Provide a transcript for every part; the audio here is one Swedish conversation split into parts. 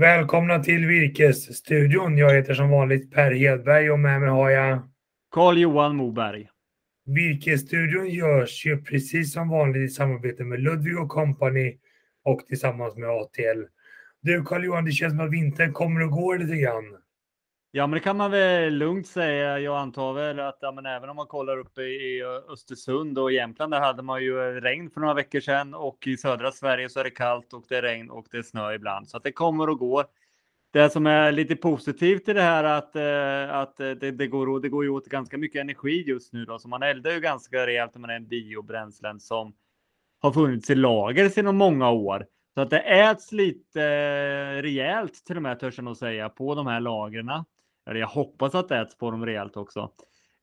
Välkomna till Virkesstudion. Jag heter som vanligt Per Hedberg och med mig har jag Carl-Johan Moberg. Virkesstudion görs ju precis som vanligt i samarbete med Ludvig och Company och tillsammans med ATL. Du Carl-Johan, det känns som att vintern kommer och går lite grann. Ja, men det kan man väl lugnt säga. Jag antar väl att ja, men även om man kollar uppe i Östersund och Jämtland, där hade man ju regn för några veckor sedan och i södra Sverige så är det kallt och det är regn och det är snö ibland. Så att det kommer och går. Det som är lite positivt i det här att, eh, att det, det, går, det går ju åt ganska mycket energi just nu då, så man eldar ju ganska rejält med den biobränslen som har funnits i lager sedan många år. Så att det äts lite eh, rejält till och med törs jag nog säga på de här lagren. Eller jag hoppas att det äts på dem rejält också.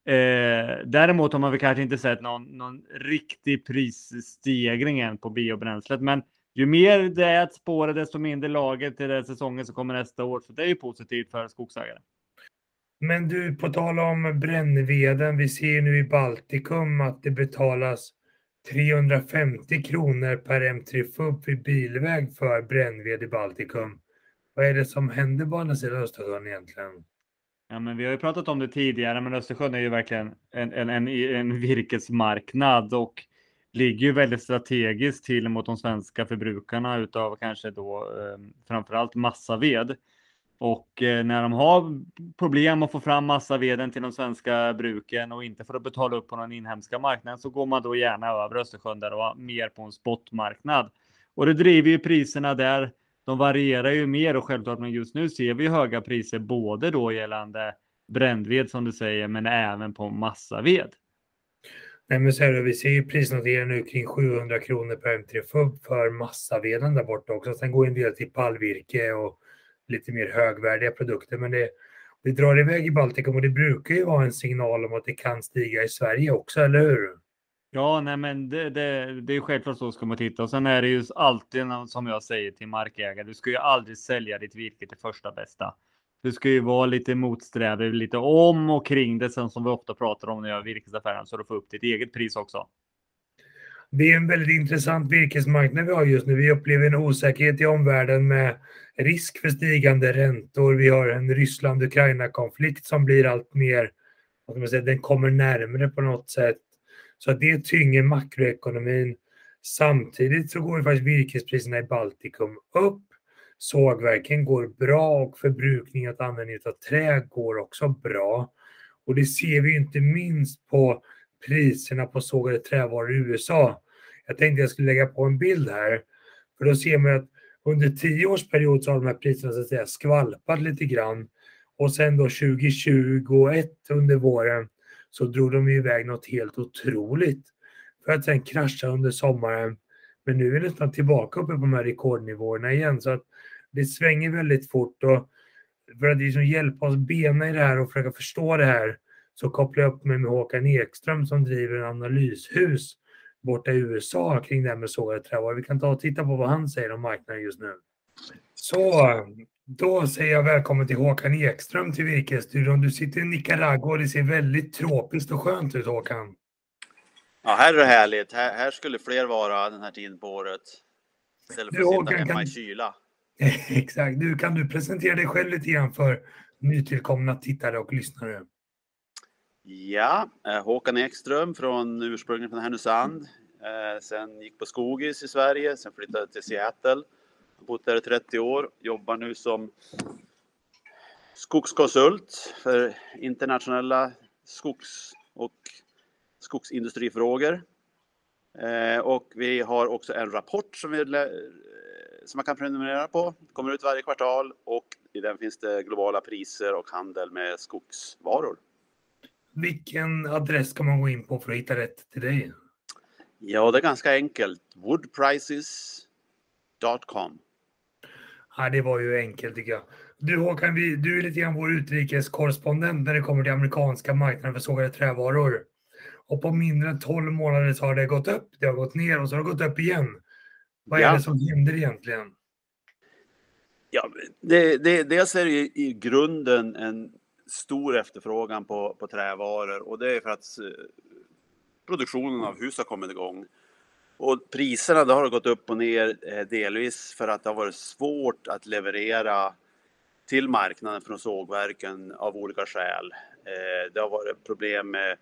Eh, däremot har man väl kanske inte sett någon, någon riktig prisstegring än på biobränslet. Men ju mer det äts på det, desto mindre lager till den säsongen som kommer nästa år. Så det är ju positivt för skogsägare. Men du, på tal om brännveden, vi ser nu i Baltikum att det betalas 350 kronor per M3 FUB vid bilväg för brännved i Baltikum. Vad är det som händer på andra sidan Östersjön egentligen? Ja, men vi har ju pratat om det tidigare, men Östersjön är ju verkligen en, en, en, en virkesmarknad och ligger ju väldigt strategiskt till mot de svenska förbrukarna utav kanske då eh, framförallt massaved. Och eh, när de har problem att få fram massaveden till de svenska bruken och inte för att betala upp på den inhemska marknaden så går man då gärna över Östersjön där och mer på en spotmarknad. Och det driver ju priserna där de varierar ju mer och självklart, men just nu ser vi höga priser både då gällande brändved som du säger, men även på massaved. Nej, men så här, vi ser ju prisnoteringar nu kring 700 kronor per M3 FUB för massaveden där borta också. Sen går en del till pallvirke och lite mer högvärdiga produkter, men det, det drar iväg i Baltikum och det brukar ju vara en signal om att det kan stiga i Sverige också, eller hur? Ja, nej, men det, det, det är självklart så ska man titta. Och sen är det ju alltid som jag säger till markägare. Du ska ju aldrig sälja ditt virke till första bästa. Du ska ju vara lite motsträvig, lite om och kring det sen som vi ofta pratar om när jag gör virkesaffären så du får upp ditt eget pris också. Det är en väldigt intressant virkesmarknad vi har just nu. Vi upplever en osäkerhet i omvärlden med risk för stigande räntor. Vi har en Ryssland-Ukraina-konflikt som blir allt mer, vad man säga, den kommer närmare på något sätt. Så att det tynger makroekonomin. Samtidigt så går faktiskt virkespriserna i Baltikum upp. Sågverken går bra och förbrukningen och användning av trä går också bra. Och det ser vi inte minst på priserna på sågade trävaror i USA. Jag tänkte jag skulle lägga på en bild här. För då ser man att under tio års period så har de här priserna så att säga skvalpat lite grann. Och sen då 2021 under våren så drog de iväg något helt otroligt för att sen krascha under sommaren. Men nu är vi nästan tillbaka uppe på de här rekordnivåerna igen så att det svänger väldigt fort och för att liksom hjälpa oss bena i det här och försöka förstå det här så kopplar jag upp mig med Håkan Ekström som driver en analyshus borta i USA kring det här med sågade trävaror. Vi kan ta och titta på vad han säger om marknaden just nu. Så då säger jag välkommen till Håkan Ekström till Virkesstudion. Du sitter i Nicaragua och det ser väldigt tropiskt och skönt ut Håkan. Ja, här är det härligt. Här, här skulle fler vara den här tiden på året. Istället för att sitta Håkan, hemma kan... i kyla. Exakt. Du, kan du presentera dig själv lite grann för nytillkomna tittare och lyssnare? Ja, eh, Håkan Ekström från ursprungligen från Härnösand. Eh, sen gick på Skogis i Sverige, sen flyttade till Seattle bott där i 30 år, jobbar nu som skogskonsult för internationella skogs och skogsindustrifrågor. Eh, och vi har också en rapport som, vi, som man kan prenumerera på. kommer ut varje kvartal och i den finns det globala priser och handel med skogsvaror. Vilken adress ska man gå in på för att hitta rätt till dig? Ja, det är ganska enkelt. woodprices.com Ja, det var ju enkelt tycker jag. Du Håkan, vi, du är lite grann vår utrikeskorrespondent när det kommer till amerikanska marknaden för sågade trävaror. Och på mindre än 12 månader så har det gått upp, det har gått ner och så har det gått upp igen. Vad ja. är det som händer egentligen? Ja, det, det, dels är det i, i grunden en stor efterfrågan på, på trävaror och det är för att eh, produktionen av hus har kommit igång. Och priserna då har gått upp och ner eh, delvis för att det har varit svårt att leverera till marknaden från sågverken av olika skäl. Eh, det har varit problem med,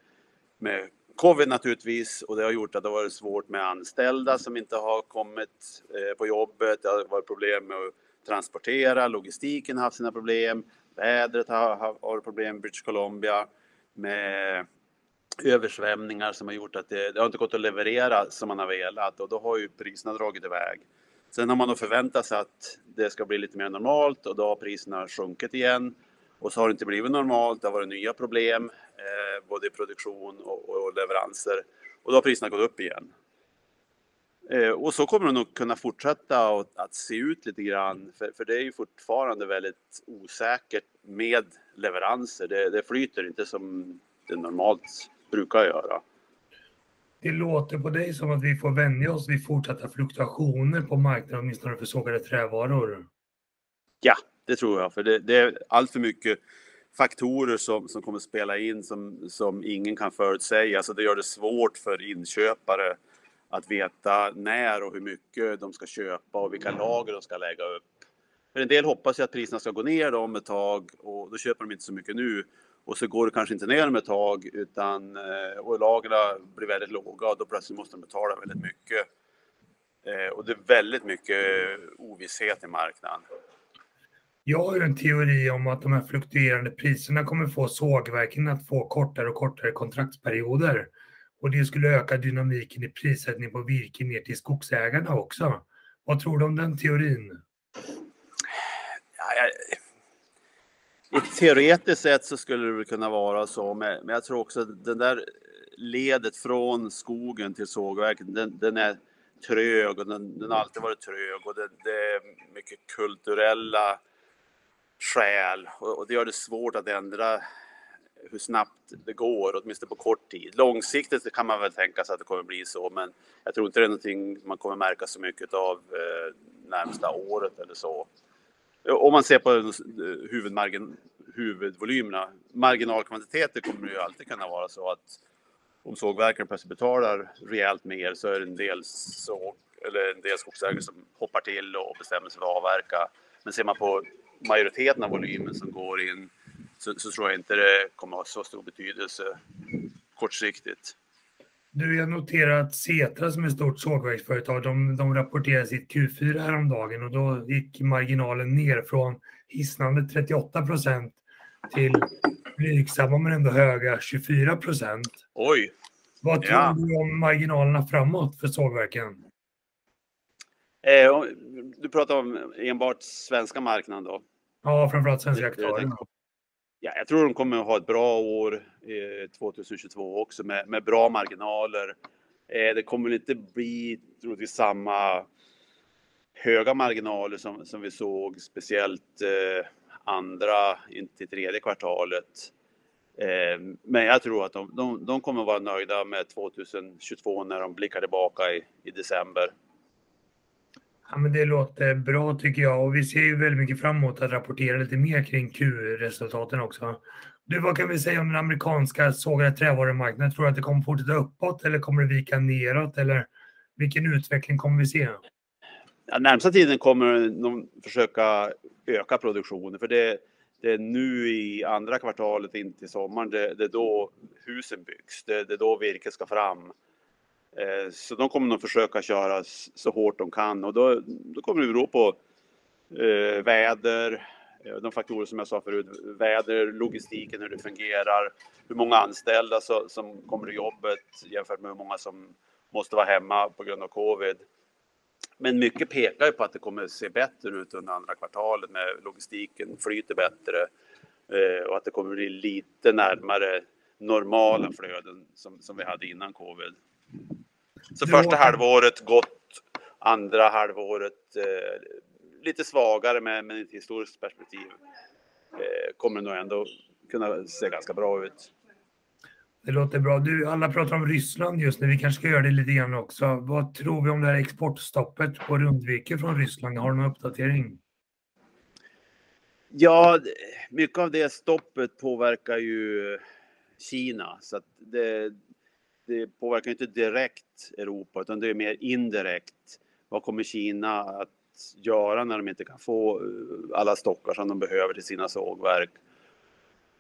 med covid naturligtvis och det har gjort att det har varit svårt med anställda som inte har kommit eh, på jobbet. Det har varit problem med att transportera, logistiken har haft sina problem, vädret har varit problem i British Columbia med översvämningar som har gjort att det, det har inte gått att leverera som man har velat och då har ju priserna dragit iväg. Sen har man då förväntat sig att det ska bli lite mer normalt och då har priserna sjunkit igen. Och så har det inte blivit normalt, det har varit nya problem, eh, både i produktion och, och, leveranser. Och då har priserna gått upp igen. Eh, och så kommer det nog kunna fortsätta att, att se ut lite grann, för, för, det är ju fortfarande väldigt osäkert med leveranser. Det, det flyter inte som det normalt brukar göra. Det låter på dig som att vi får vänja oss vid fortsatta fluktuationer på marknaden, åtminstone för sågade trävaror. Ja, det tror jag, för det, det är allt för mycket faktorer som, som kommer spela in som, som ingen kan förutsäga. Alltså det gör det svårt för inköpare att veta när och hur mycket de ska köpa och vilka lager de ska lägga upp. För en del hoppas ju att priserna ska gå ner om ett tag och då köper de inte så mycket nu och så går det kanske inte ner om ett tag utan eh, och lagren blir väldigt låga och då plötsligt måste de betala väldigt mycket. Eh, och det är väldigt mycket ovisshet i marknaden. Jag har ju en teori om att de här fluktuerande priserna kommer få sågverken att få kortare och kortare kontraktsperioder. Och det skulle öka dynamiken i prissättning på virke ner till skogsägarna också. Vad tror du om den teorin? Ja, jag Teoretiskt sett så skulle det kunna vara så, men jag tror också att den där ledet från skogen till sågverket, den, den är trög och den, den, har alltid varit trög och det, det är mycket kulturella skäl och, och, det gör det svårt att ändra hur snabbt det går, åtminstone på kort tid. Långsiktigt kan man väl tänka sig att det kommer bli så, men jag tror inte det är någonting man kommer märka så mycket av eh, närmsta året eller så. Om man ser på eh, huvudmargin, huvudvolymerna. Marginalkvantiteter kommer det ju alltid kunna vara så att om sågverken plötsligt betalar rejält mer så är det en del, såg, eller en del skogsägare som hoppar till och bestämmer sig för att avverka. Men ser man på majoriteten av volymen som går in så, så tror jag inte det kommer att ha så stor betydelse kortsiktigt. Du, jag noterar att Setra som är ett stort sågverksföretag, de, de rapporterade sitt Q4 häromdagen och då gick marginalen ner från hisnande 38 procent till blygsamma men ändå höga 24 procent. Oj! Vad tror ja. du om marginalerna framåt för sågverken? Eh, du pratar om enbart svenska marknaden då? Ja, framförallt svenska aktörer. Ja, jag tror de kommer att ha ett bra år eh, 2022 också med, med bra marginaler. Eh, det kommer inte bli troligtvis samma höga marginaler som, som vi såg speciellt eh, andra in till tredje kvartalet. Eh, men jag tror att de, de, de kommer att vara nöjda med 2022 när de blickar tillbaka i, i december. Ja, men det låter bra tycker jag och vi ser ju väldigt mycket fram emot att rapportera lite mer kring Q-resultaten också. Du, vad kan vi säga om den amerikanska sågade trävarumarknaden? Tror du att det kommer fortsätta uppåt eller kommer det vika neråt eller vilken utveckling kommer vi se? Ja, närmsta tiden kommer de försöka öka produktionen för det, det är nu i andra kvartalet in till sommaren, det, det är då husen byggs, det, det är då virket ska fram. Eh, så de kommer nog försöka köra så hårt de kan och då, då kommer det bero på eh, väder, eh, de faktorer som jag sa förut, väder, logistiken, hur det fungerar, hur många anställda så, som kommer till jobbet jämfört med hur många som måste vara hemma på grund av covid. Men mycket pekar ju på att det kommer se bättre ut under andra kvartalet med logistiken flyter bättre eh, och att det kommer bli lite närmare normala flöden som, som vi hade innan covid. Så första halvåret gott, andra halvåret eh, lite svagare men med ett historiskt perspektiv eh, kommer nog ändå kunna se ganska bra ut. Det låter bra. Du, alla pratar om Ryssland just nu. Vi kanske ska göra det lite grann också. Vad tror vi om det här exportstoppet på rundvirke från Ryssland? Har du någon uppdatering? Ja, mycket av det stoppet påverkar ju Kina så att det, det påverkar inte direkt Europa utan det är mer indirekt. Vad kommer Kina att göra när de inte kan få eh, alla stockar som de behöver till sina sågverk?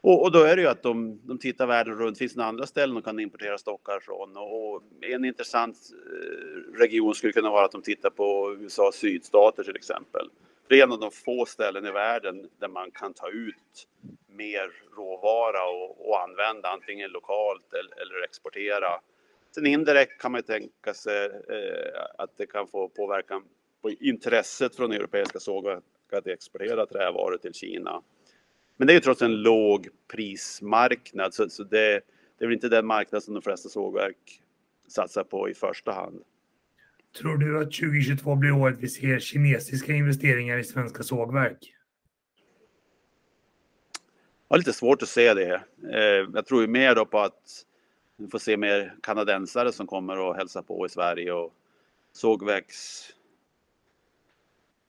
Och, och, då är det ju att de, de tittar världen runt. Finns det några andra ställen de kan importera stockar från? Och, och en intressant eh, region skulle kunna vara att de tittar på USAs sydstater till exempel. Det är en av de få ställen i världen där man kan ta ut mer råvara och, och använda antingen lokalt eller, eller, exportera. Sen indirekt kan man ju tänka sig eh, att det kan få påverkan på intresset från europeiska sågverk att exportera trävaror till Kina. Men det är ju trots en låg prismarknad så, så det, det är väl inte den marknad som de flesta sågverk satsar på i första hand. Tror du att 2022 blir året vi ser kinesiska investeringar i svenska sågverk? Har lite svårt att se det. Eh, jag tror ju mer då på att vi får se mer kanadensare som kommer och hälsa på i Sverige och sågverks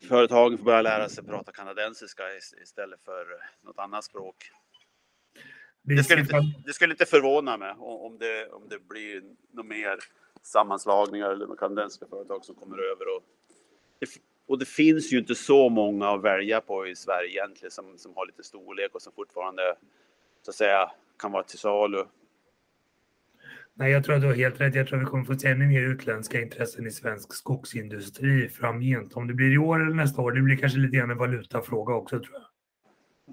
företagen får börja lära sig prata kanadensiska istället för något annat språk. Det skulle, inte, det skulle inte förvåna mig om det, om det blir något mer sammanslagningar eller kanadensiska företag som kommer över. Och och det finns ju inte så många att välja på i Sverige egentligen som, som har lite storlek och som fortfarande så att säga kan vara till salu. Nej, jag tror att du har helt rätt. Jag tror att vi kommer få se ännu mer utländska intressen i svensk skogsindustri framgent. Om det blir i år eller nästa år, det blir kanske lite grann en valutafråga också tror jag.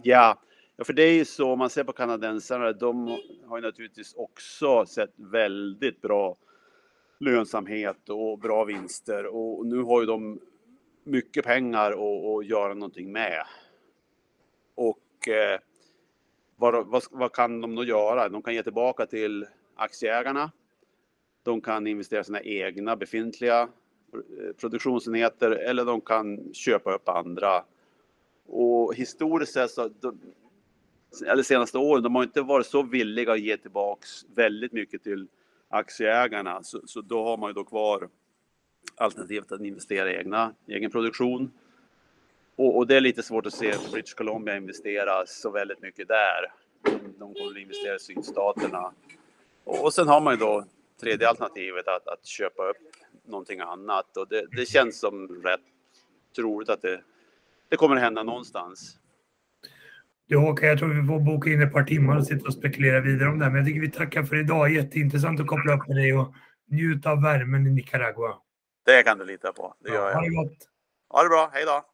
Ja, ja för det är ju så om man ser på kanadensarna, de har ju naturligtvis också sett väldigt bra lönsamhet och bra vinster och nu har ju de mycket pengar att, göra någonting med. Och eh, vad, vad, vad, kan de då göra? De kan ge tillbaka till aktieägarna. De kan investera sina egna befintliga eh, produktionsenheter eller de kan köpa upp andra. Och historiskt sett så, de, eller senaste åren, de har inte varit så villiga att ge tillbaks väldigt mycket till aktieägarna. Så, så då har man ju då kvar alternativet att investera i egna, egen produktion. Och, och, det är lite svårt att se att British Columbia investerar så väldigt mycket där. De, kommer att investera i sydstaterna och sen har man ju då tredje alternativet att, att köpa upp någonting annat och det, det känns som rätt troligt att det, det kommer att hända någonstans. Ja, Håkan, jag tror vi får boka in ett par timmar och sitta och spekulera vidare om det här. Men jag tycker vi tackar för idag. Jätteintressant att koppla upp med dig och njuta av värmen i Nicaragua. Det kan du lita på. Det gör ja, jag. Ha det gott. Ha det bra. Hej då.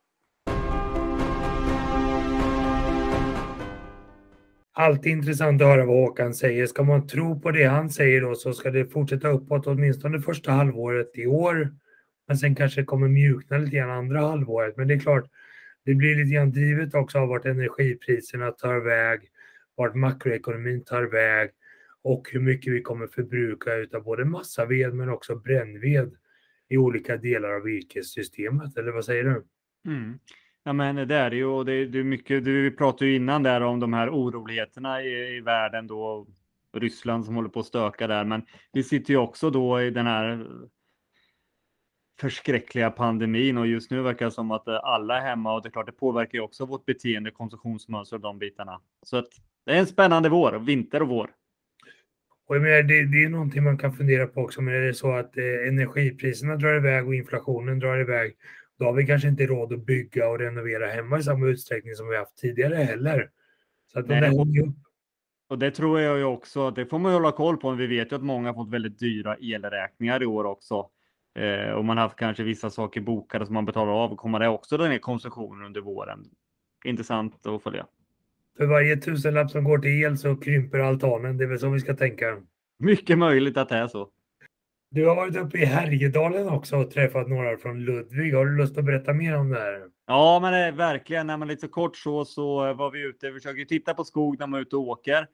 Alltid intressant att höra vad Håkan säger. Ska man tro på det han säger då så ska det fortsätta uppåt åtminstone första halvåret i år. Men sen kanske det kommer mjukna lite grann andra halvåret. Men det är klart, det blir lite grann drivet också av vart energipriserna tar väg, vart makroekonomin tar väg och hur mycket vi kommer förbruka utav både massaved men också brännved i olika delar av virkessystemet. Eller vad säger du? Mm. Ja, men det är det ju och det, det är mycket. Du, vi pratade ju innan där om de här oroligheterna i, i världen då. Ryssland som håller på att stöka där, men vi sitter ju också då i den här förskräckliga pandemin och just nu verkar det som att alla är hemma och det är klart det påverkar ju också vårt beteende, konsumtionsmönster och de bitarna. Så att det är en spännande vår, vinter och vår. Och jag menar, det, det är någonting man kan fundera på också, men är det så att eh, energipriserna drar iväg och inflationen drar iväg, då har vi kanske inte råd att bygga och renovera hemma i samma utsträckning som vi haft tidigare heller. Så att Nej, upp. Och det tror jag ju också, det får man hålla koll på. Vi vet ju att många har fått väldigt dyra elräkningar i år också. Eh, och man har haft kanske vissa saker bokade som man betalar av. Kommer det också dra ner konsumtionen under våren? Intressant att följa. För varje tusenlapp som går till el så krymper altanen. Det är väl så vi ska tänka. Mycket möjligt att det är så. Du har varit uppe i Härjedalen också och träffat några från Ludvig. Har du lust att berätta mer om det här? Ja, men det är verkligen. När man lite kort så, så var vi ute. Vi försöker titta på skog när man är ute och åker.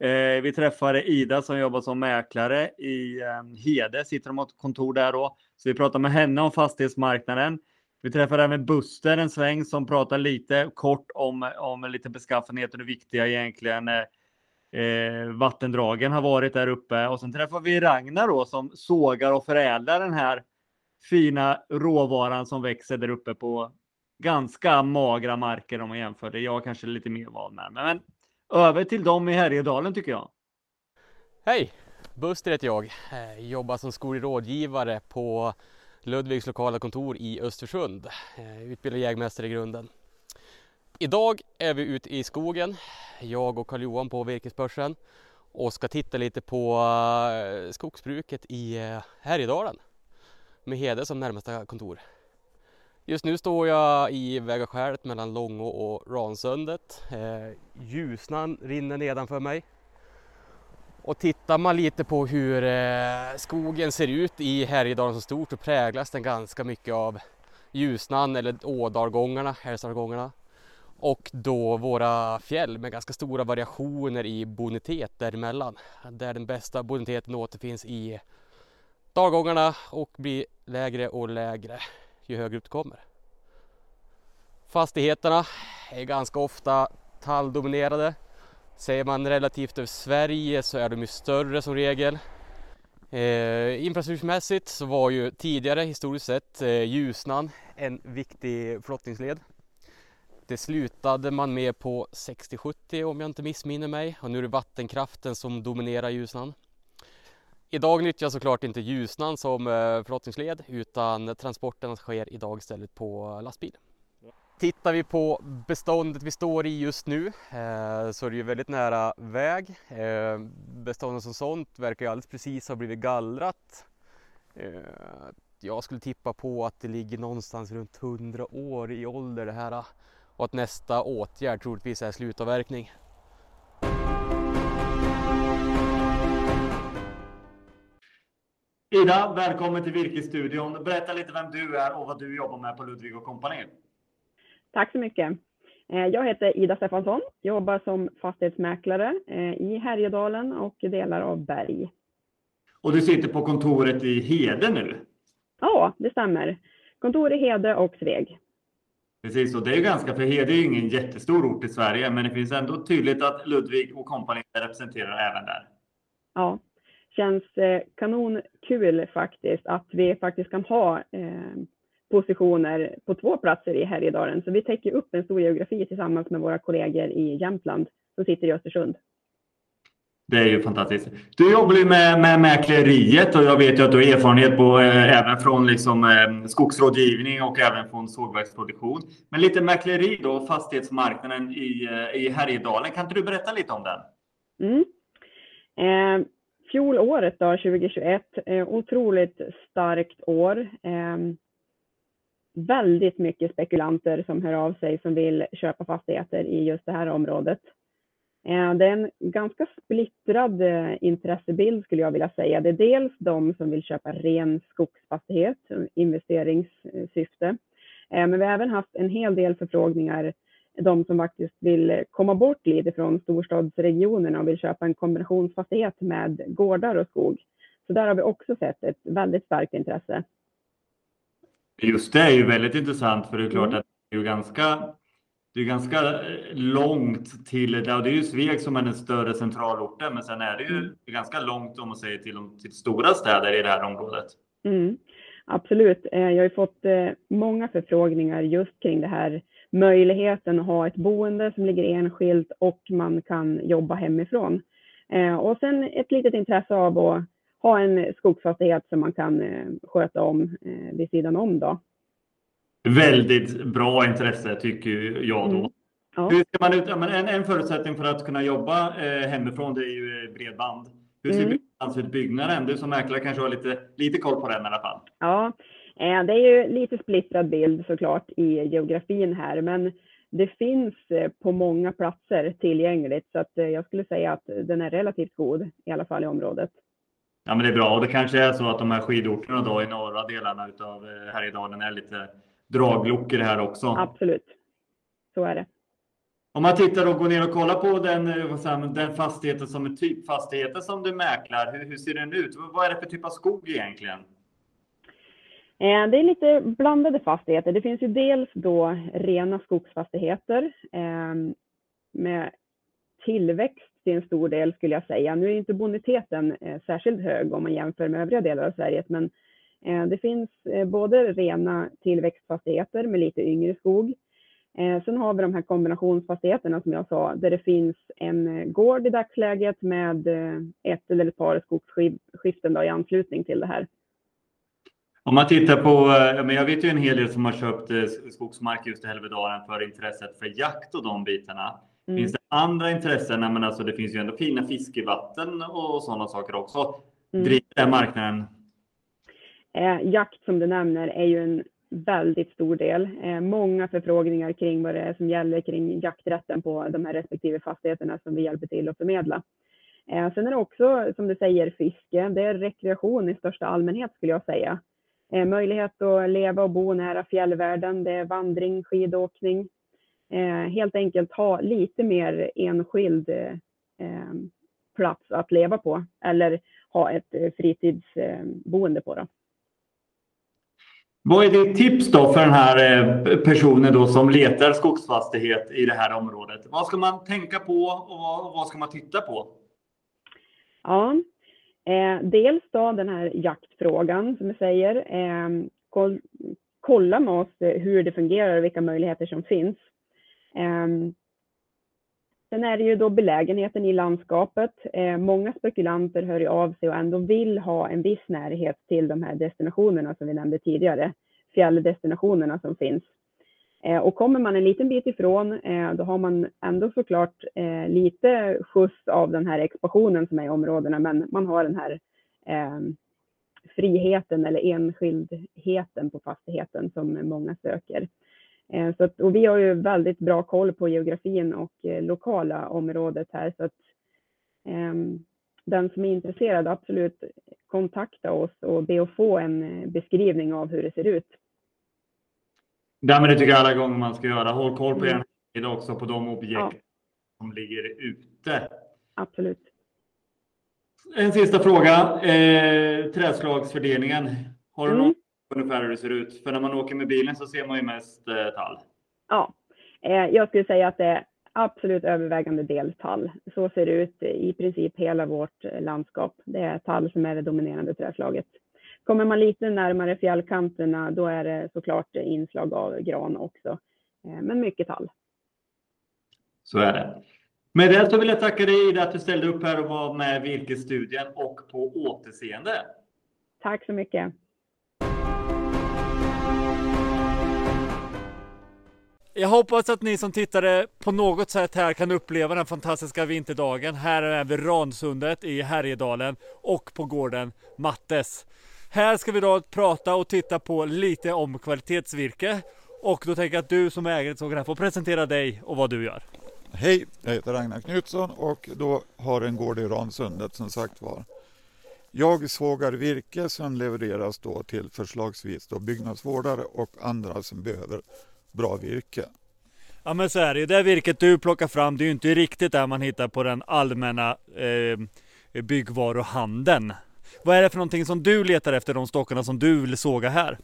Eh, vi träffade Ida som jobbar som mäklare i eh, Hede. Sitter de på kontor där då. Så vi pratar med henne om fastighetsmarknaden. Vi träffade även Buster en sväng som pratar lite kort om, om lite beskaffenhet och det viktiga egentligen eh, eh, vattendragen har varit där uppe. Och sen träffar vi Ragnar då som sågar och förädlar den här fina råvaran som växer där uppe på ganska magra marker om man jämför det. Jag kanske är lite mer van med. Men, men över till dem i Härjedalen tycker jag. Hej! Buster heter jag. jag jobbar som skolrådgivare på Ludvigs lokala kontor i Östersund. Eh, utbildad jägmästare i grunden. Idag är vi ute i skogen, jag och Karl-Johan på Virkesbörsen och ska titta lite på eh, skogsbruket i eh, Härjedalen med Hede som närmaste kontor. Just nu står jag i vägaskäret mellan Långå och Ransundet. Ljusnan rinner nedanför mig. Och tittar man lite på hur eh, skogen ser ut i Härjedalen som stort så präglas den ganska mycket av Ljusnan eller Ådalgångarna, Hälsdalgångarna. Och då våra fjäll med ganska stora variationer i bonitet däremellan. Där den bästa boniteten återfinns i dalgångarna och blir lägre och lägre ju högre upp du kommer. Fastigheterna är ganska ofta talldominerade. Säger man relativt över Sverige så är de ju större som regel. Eh, infrastrukturmässigt så var ju tidigare historiskt sett eh, Ljusnan en viktig flottningsled. Det slutade man med på 60-70 om jag inte missminner mig och nu är det vattenkraften som dominerar Ljusnan. Idag nyttjas såklart inte Ljusnan som eh, flottningsled utan transporterna sker idag istället på eh, lastbil. Tittar vi på beståndet vi står i just nu eh, så är det ju väldigt nära väg. Eh, beståndet som sånt verkar ju alldeles precis ha blivit gallrat. Eh, jag skulle tippa på att det ligger någonstans runt 100 år i ålder det här och att nästa åtgärd troligtvis är slutavverkning. Ida, välkommen till Virkesstudion. Berätta lite vem du är och vad du jobbar med på Ludvig och kompani. Tack så mycket. Eh, jag heter Ida Stefansson, jobbar som fastighetsmäklare eh, i Härjedalen och delar av Berg. Och du sitter på kontoret i Hede nu? Ja, det stämmer. Kontor i Hede och Sveg. Precis, och det är ganska, för Hede är ju ingen jättestor ort i Sverige, men det finns ändå tydligt att Ludvig och kompani representerar även där. Ja, känns eh, kanonkul faktiskt att vi faktiskt kan ha positioner på två platser i Härjedalen. Så vi täcker upp en stor geografi tillsammans med våra kollegor i Jämtland som sitter i Östersund. Det är ju fantastiskt. Du jobbar ju med, med mäkleriet och jag vet ju att du har erfarenhet på, eh, även från liksom, eh, skogsrådgivning och även från sågverksproduktion. Men lite mäkleri då, fastighetsmarknaden i, eh, i Härjedalen. Kan inte du berätta lite om den? Mm. Eh, fjolåret då, 2021, eh, otroligt starkt år. Väldigt mycket spekulanter som hör av sig som vill köpa fastigheter i just det här området. Eh, det är en ganska splittrad eh, intressebild skulle jag vilja säga. Det är dels de som vill köpa ren skogsfastighet, eh, investeringssyfte. Men vi har även haft en hel del förfrågningar, de som faktiskt vill komma bort lite från storstadsregionerna och vill köpa en kombinationsfastighet med gårdar och skog. Så där har vi också sett ett väldigt starkt intresse. Just det är ju väldigt intressant för det är klart mm. att det är ganska det är ganska eh, långt till, det är ju Sveg som är den större centralorten, men sen är det ju mm. ganska långt om man säger till, till stora städer i det här området. Mm, absolut. Eh, jag har ju fått eh, många förfrågningar just kring det här möjligheten att ha ett boende som ligger enskilt och man kan jobba hemifrån. Och sen ett litet intresse av att ha en skogsfastighet som man kan sköta om vid sidan om då väldigt bra intresse tycker jag då. Mm. Ja. Hur ska man ut, en, en förutsättning för att kunna jobba eh, hemifrån det är ju eh, bredband. Hur ser mm. bredbandsutbyggnaden Du som mäklare kanske har lite, lite koll på den i alla fall. Ja, eh, det är ju lite splittrad bild såklart i geografin här, men det finns eh, på många platser tillgängligt så att jag skulle säga att den är relativt god i alla fall i området. Ja, men det är bra och det kanske är så att de här skidorterna då i norra delarna av Härjedalen är lite dragluckor här också. Absolut, så är det. Om man tittar och går ner och kollar på den, eh, den fastigheten som är typfastigheten som du mäklar, hur, hur ser den ut? Vad är det för typ av skog egentligen? Eh, det är lite blandade fastigheter. Det finns ju dels då rena skogsfastigheter eh, med tillväxt till en stor del skulle jag säga. Nu är inte boniteten eh, särskilt hög om man jämför med övriga delar av Sverige, men Eh, det finns eh, både rena tillväxtfastigheter med lite yngre skog. Eh, sen har vi de här kombinationsfastigheterna som jag sa, där det finns en eh, gård i dagsläget med eh, ett eller ett par skogsskiften i anslutning till det här. Om man tittar på, eh, men jag vet ju en hel del som har köpt skogsmark just i Hälvedalen för intresset för jakt och de bitarna. Mm. Finns det andra intressen? Men alltså, det finns ju ändå fina fiskevatten och sådana saker också. Mm. Driver den marknaden? Eh, jakt som du nämner är ju en väldigt stor del. Eh, många förfrågningar kring vad det är som gäller kring jakträtten på de här respektive fastigheterna som vi hjälper till att förmedla. Eh, sen är det också, som du säger, fiske. Det är rekreation i största allmänhet skulle jag säga. Eh, möjlighet att leva och bo nära fjällvärlden. Det är vandring, skidåkning. Eh, helt enkelt ha lite mer enskild eh, plats att leva på eller ha ett fritidsboende på. Då. Vad är ditt tips då för den här personen då som letar skogsfastighet i det här området? Vad ska man tänka på och vad ska man titta på? Ja, Eh, dels då den här jaktfrågan som jag säger. Eh, koll, kolla med oss hur det fungerar och vilka möjligheter som finns. Eh, sen är det ju då belägenheten i landskapet. Eh, många spekulanter hör ju av sig och ändå vill ha en viss närhet till de här destinationerna som vi nämnde tidigare, fjälldestinationerna som finns. Eh, och kommer man en liten bit ifrån, eh, då har man ändå såklart eh, lite skjuts av den här expansionen som är i områdena, men man har den här ehm, friheten eller enskildheten på fastigheten som många söker. Så att, och vi har ju väldigt bra koll på geografin och lokala området här, så att den som är intresserad absolut kontakta oss och be att få en beskrivning av hur det ser ut. Därmed tycker jag alla gånger man ska göra. Håll koll på mm. er också på de objekt ja. som ligger ute. Absolut. En sista fråga. Eh, trädslagsfördelningen. Har du mm. någon ungefär hur det ser ut? För när man åker med bilen så ser man ju mest eh, tall. Ja, eh, jag skulle säga att det är absolut övervägande del tall. Så ser det ut i princip hela vårt landskap. Det är tall som är det dominerande trädslaget. Kommer man lite närmare fjällkanterna, då är det såklart inslag av gran också, eh, men mycket tall. Så är det. Med det så vill jag tacka dig Ida att du ställde upp här och var med Virkesstudien och på återseende. Tack så mycket. Jag hoppas att ni som tittade på något sätt här kan uppleva den fantastiska vinterdagen. Här är vi Ransundet i Härjedalen och på gården Mattes. Här ska vi då prata och titta på lite om kvalitetsvirke. Och då tänker jag att du som ägare ett här får presentera dig och vad du gör. Hej, jag heter Ragnar Knutsson och då har en gård i Ransundet som sagt var. Jag sågar virke som levereras då till förslagsvis då byggnadsvårdare och andra som behöver bra virke. Ja men så är det ju. Det virket du plockar fram det är ju inte riktigt det man hittar på den allmänna eh, byggvaruhandeln. Vad är det för någonting som du letar efter, de stockarna som du vill såga här?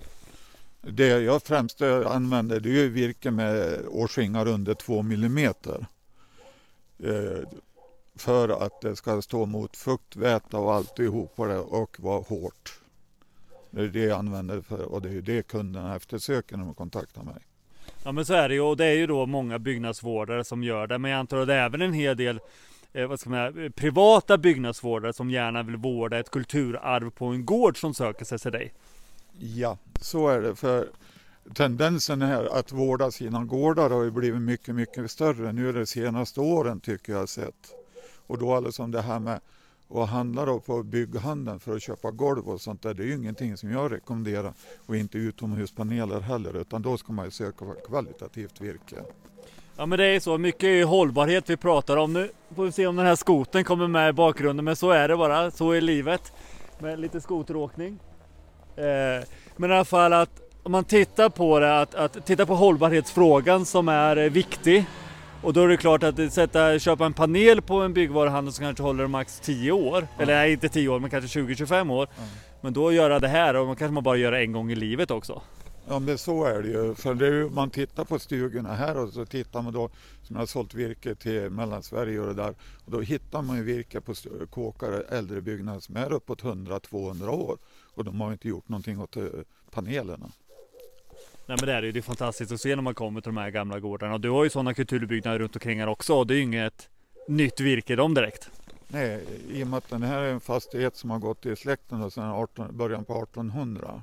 Det jag främst använder det är virke med årsringar under 2 millimeter. Eh, för att det ska stå mot fukt, väta och alltihop på det och vara hårt. Det är det jag använder för och det är det kunderna eftersöker när de kontaktar mig. Ja men så är det ju och det är ju då många byggnadsvårdare som gör det men jag antar att det är även en hel del eh, vad ska man säga, privata byggnadsvårdare som gärna vill vårda ett kulturarv på en gård som söker sig till dig? Ja, så är det. För tendensen här att vårda sina gårdar har ju blivit mycket, mycket större nu de senaste åren tycker jag sett. Och då alltså det här med och handla då på bygghandeln för att köpa golv och sånt där, det är ju ingenting som jag rekommenderar. Och inte utomhuspaneler heller, utan då ska man ju söka kvalitativt virke. Ja men det är så, mycket är hållbarhet vi pratar om. Nu får vi se om den här skoten kommer med i bakgrunden, men så är det bara, så är livet. Med lite skoteråkning. Eh, men i alla fall att om man tittar på det, att, att titta på hållbarhetsfrågan som är eh, viktig. Och då är det klart att sätta, köpa en panel på en byggvaruhandel som kanske håller max 10 år. Mm. Eller nej, inte 10 år, men kanske 20-25 år. Mm. Men då göra det här, och man kanske man bara gör det en gång i livet också. Ja men så är det ju. För det är, man tittar på stugorna här och så tittar man då, som jag har sålt virke till Mellansverige och det där. Och då hittar man ju virke på kåkar, äldre byggnader som är uppåt 100-200 år. Och de har inte gjort någonting åt eh, panelerna. Nej men det är det ju. Det är fantastiskt att se när man kommer till de här gamla gårdarna. Och du har ju sådana kulturbyggnader runt omkring här också. Och det är ju inget nytt virke de direkt. Nej, i och med att den här är en fastighet som har gått i släkten sedan 18, början på 1800.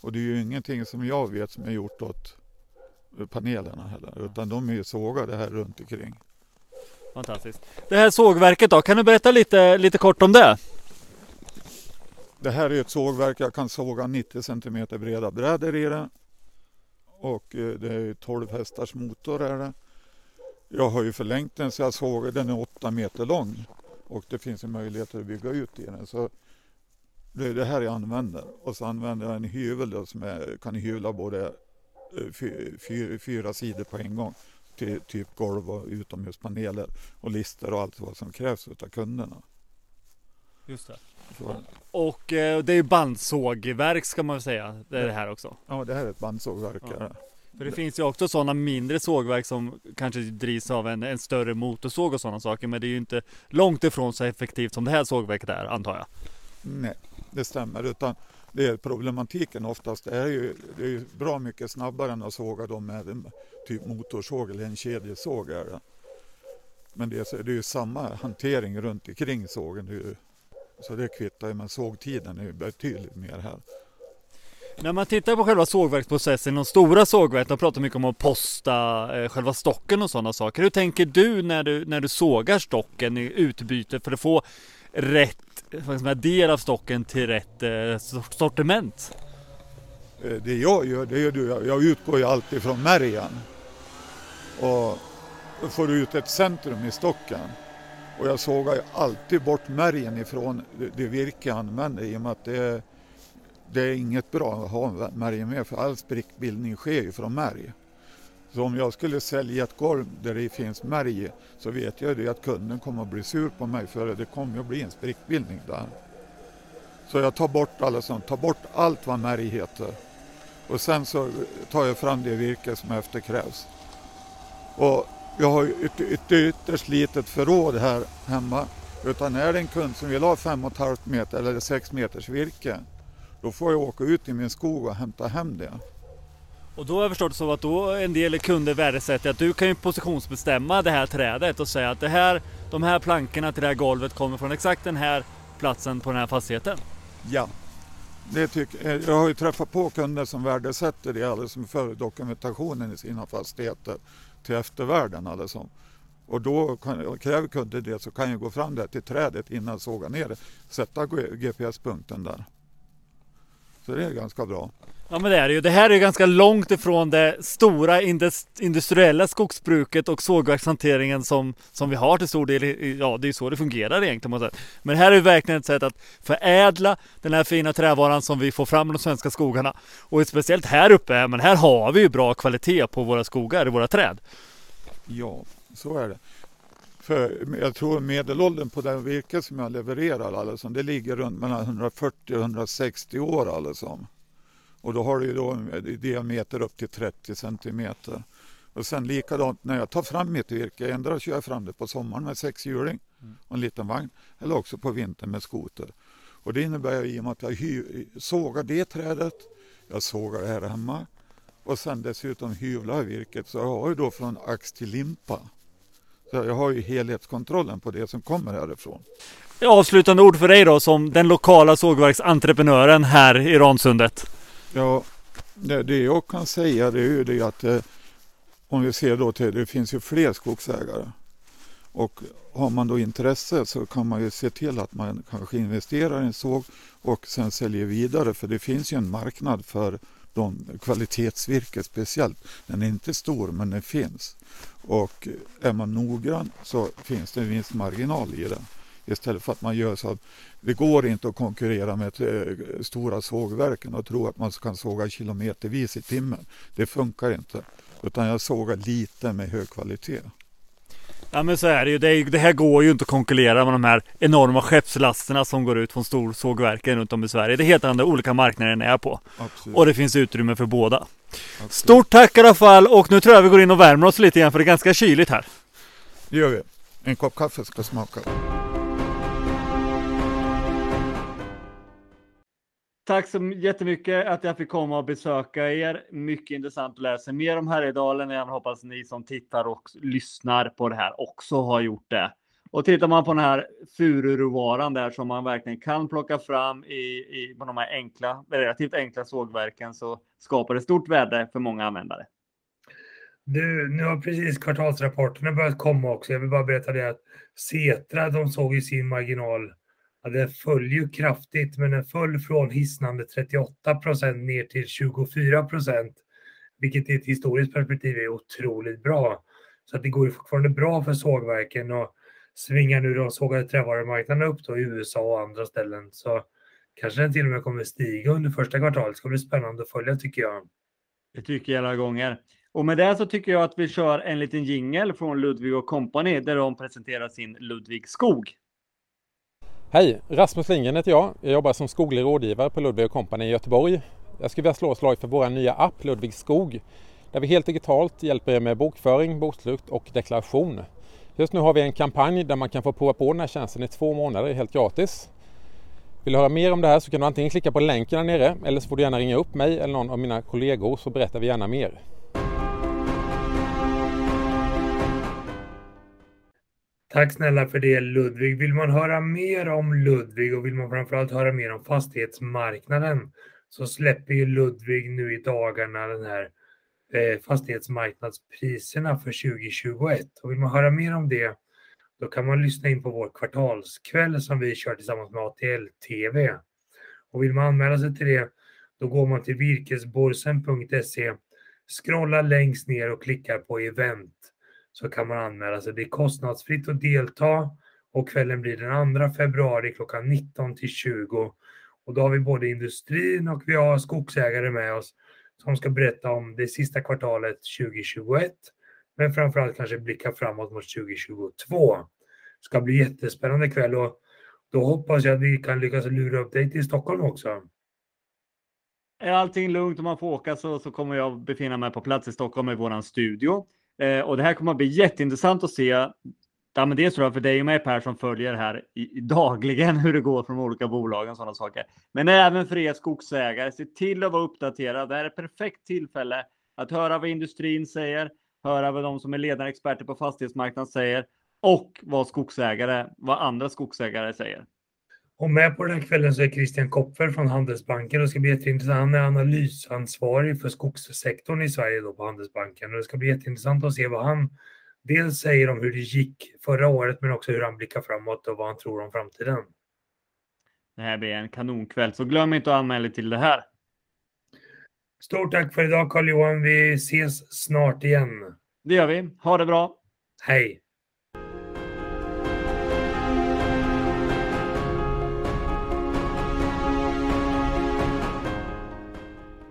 Och det är ju ingenting som jag vet som är gjort åt panelerna heller. Utan de är ju sågade här runt omkring. Fantastiskt. Det här sågverket då, kan du berätta lite, lite kort om det? Det här är ett sågverk, jag kan såga 90 cm breda brädor i det. Och eh, det är 12 hästars motor är det. Jag har ju förlängt den så jag såg den är 8 meter lång. Och det finns ju möjligheter att bygga ut i den. Så det är det här jag använder. Och så använder jag en hyvel då, som jag kan hyvla både eh, fyra sidor på en gång. Till typ golv och utomhuspaneler och lister och allt vad som krävs av kunderna. Just det. Och eh, det är ju bandsågverk ska man väl säga. Det är det här också. ja, det här är ett bandsågverk. Ja. det. För det finns ju också sådana mindre sågverk som kanske drivs av en, en större motorsåg och sådana saker. Men det är ju inte långt ifrån så effektivt som det här sågverket är antar jag. Nej, det stämmer. Utan det är problematiken oftast är ju, det är ju bra mycket snabbare än att såga dem med en typ motorsåg eller en kedjesåg. Är det. Men det är, det är ju samma hantering runt omkring sågen. Det är ju, så det kvittar ju, men sågtiden är ju betydligt mer här. När man tittar på själva sågverksprocessen, de stora sågverken, de pratar mycket om att posta eh, själva stocken och sådana saker. Hur tänker du när du, när du sågar stocken i utbyte för att få rätt del av stocken till rätt eh, sortiment? Eh, Det jag gör, det ju, jag- jag utgår ju alltid från märgen. Och då får du ut ett centrum i stocken. Och jag sågar ju alltid bort märgen ifrån det, virke jag använder i och med att det är, det är inget bra att ha märgen med för all sprickbildning sker ju från märg. Så om jag skulle sälja ett golv där det finns märg så vet jag ju att kunden kommer att bli sur på mig för det kommer att bli en sprickbildning där. Så jag tar bort alla sånt, tar bort allt vad märg heter. Och sen så tar jag fram det virke som efterkrävs. Och jag har ett, ett ytterst litet förråd här hemma. Utan är det en kund som vill ha 5,5 meter eller 6 meters virke, då får jag åka ut i min skog och hämta hem det. Och då har jag förstått så att då en del kunder värdesätter att du kan ju positionsbestämma det här trädet och säga att det här, de här plankorna till det här golvet kommer från exakt den här platsen på den här fastigheten. Ja. Det tycker, jag har ju träffat på kunder som värdesätter det alldeles som för dokumentationen i sina fastigheter till eftervärlden. Alltså. Och då kan, kräver kunden det så kan jag gå fram där till trädet innan jag sågar ner det. Sätta GPS-punkten där. Så det är ganska bra. Ja men det är det ju. Det här är ju ganska långt ifrån det stora industriella skogsbruket och sågverkshanteringen som, som vi har till stor del. i- Ja, det är ju så det fungerar egentligen. måste. Men det här är ju verkligen ett sätt att förädla den här fina trävaran som vi får fram i de svenska skogarna. Och speciellt här uppe, men här har vi ju bra kvalitet på våra skogar, i våra träd. Ja, så är det. För jag tror medelåldern på det virke som jag levererar, alltså, det ligger runt mellan 140 och 160 år. Alltså. Och då har du ju då en eh, diameter upp till 30 centimeter. Och sen likadant när jag tar fram mitt virke, ändå kör jag fram det på sommaren med sexhjuling och en liten vagn, eller också på vintern med skoter. Och det innebär ju i och med att jag hy- sågar det trädet, jag sågar det här hemma och sen dessutom hyvlar jag virket så jag har ju då från ax till limpa. Så jag har ju helhetskontrollen på det som kommer härifrån. Avslutande ord för dig då som den lokala sågverksentreprenören här i Ransundet. Ja, det, det jag kan säga det är ju det att eh, om vi ser då till, det finns ju fler skogsägare. Och har man då intresse så kan man ju se till att man kanske investerar i en såg och sen säljer vidare för det finns ju en marknad för de kvalitetsvirke speciellt. Den är inte stor men den finns. Och är man noggrann så finns det en vinstmarginal i det. Istället för att man gör så att det går inte att konkurrera med eh, stora sågverken och tro att man kan såga kilometervis i timmen. Det funkar inte. Utan jag sågar lite med hög kvalitet. Ja men så är det ju. Det, är, det här går ju inte att konkurrera med de här enorma skeppslasterna som går ut från storsågverken runt om i Sverige. Det är helt andra olika marknader är på. Absolut. Och det finns utrymme för båda. Absolut. Stort tack i alla fall och nu tror jag vi går in och värmer oss lite grann för det är ganska kyligt här. Det gör vi. En kopp kaffe ska smaka. Tack så jättemycket att jag fick komma och besöka er. Mycket intressant att läsa mer om Härjedalen. Jag hoppas ni som tittar och lyssnar på det här också har gjort det. Och tittar man på den här fururåvaran där som man verkligen kan plocka fram i, i på de här enkla, relativt enkla sågverken så skapar det stort värde för många användare. Du, nu har precis kvartalsrapporterna börjat komma också. Jag vill bara berätta det att Setra, de såg ju sin marginal Ja, den föll ju kraftigt, men den föll från hisnande 38 procent ner till 24 procent, vilket i ett historiskt perspektiv är otroligt bra. Så att det går ju fortfarande bra för sågverken och svingar nu de sågade trävarumarknaderna upp då i USA och andra ställen. Så kanske den till och med kommer stiga under första kvartalet. Det ska bli spännande att följa tycker jag. Det tycker jag alla gånger. Och med det så tycker jag att vi kör en liten jingel från Ludvig och Company där de presenterar sin Ludvig Skog. Hej! Rasmus Lindgren heter jag. Jag jobbar som skoglig rådgivare på Ludvig Company i Göteborg. Jag skulle vilja slå ett slag för vår nya app Ludvig Skog där vi helt digitalt hjälper er med bokföring, bokslut och deklaration. Just nu har vi en kampanj där man kan få prova på den här tjänsten i två månader helt gratis. Vill du höra mer om det här så kan du antingen klicka på länken här nere eller så får du gärna ringa upp mig eller någon av mina kollegor så berättar vi gärna mer. Tack snälla för det Ludvig. Vill man höra mer om Ludvig och vill man framförallt höra mer om fastighetsmarknaden så släpper ju Ludvig nu i dagarna den här eh, fastighetsmarknadspriserna för 2021. Och vill man höra mer om det då kan man lyssna in på vår kvartalskväll som vi kör tillsammans med ATL TV. Och vill man anmäla sig till det då går man till virkesborsen.se, scrollar längst ner och klickar på event så kan man anmäla sig. Det är kostnadsfritt att delta och kvällen blir den 2 februari klockan 19 till 20. Och då har vi både industrin och vi har skogsägare med oss som ska berätta om det sista kvartalet 2021. Men framförallt kanske blicka framåt mot 2022. Det ska bli jättespännande kväll och då hoppas jag att vi kan lyckas lura upp dig till Stockholm också. Är allting lugnt och man får åka så, så kommer jag befinna mig på plats i Stockholm i våran studio. Eh, och det här kommer att bli jätteintressant att se. Ja, men dels tror jag för dig och mig Per som följer här i, dagligen hur det går från de olika bolagen och sådana saker. Men även för er skogsägare, se till att vara uppdaterad. Det här är ett perfekt tillfälle att höra vad industrin säger, höra vad de som är ledande experter på fastighetsmarknaden säger och vad skogsägare, vad andra skogsägare säger. Och med på den här kvällen så är Christian Kopfer från Handelsbanken. Det ska bli jätteintressant. Han är analysansvarig för skogssektorn i Sverige då på Handelsbanken. Och det ska bli jätteintressant att se vad han dels säger om hur det gick förra året men också hur han blickar framåt och vad han tror om framtiden. Det här blir en kanonkväll, så glöm inte att anmäla till det här. Stort tack för idag Carl-Johan. Vi ses snart igen. Det gör vi. Ha det bra. Hej.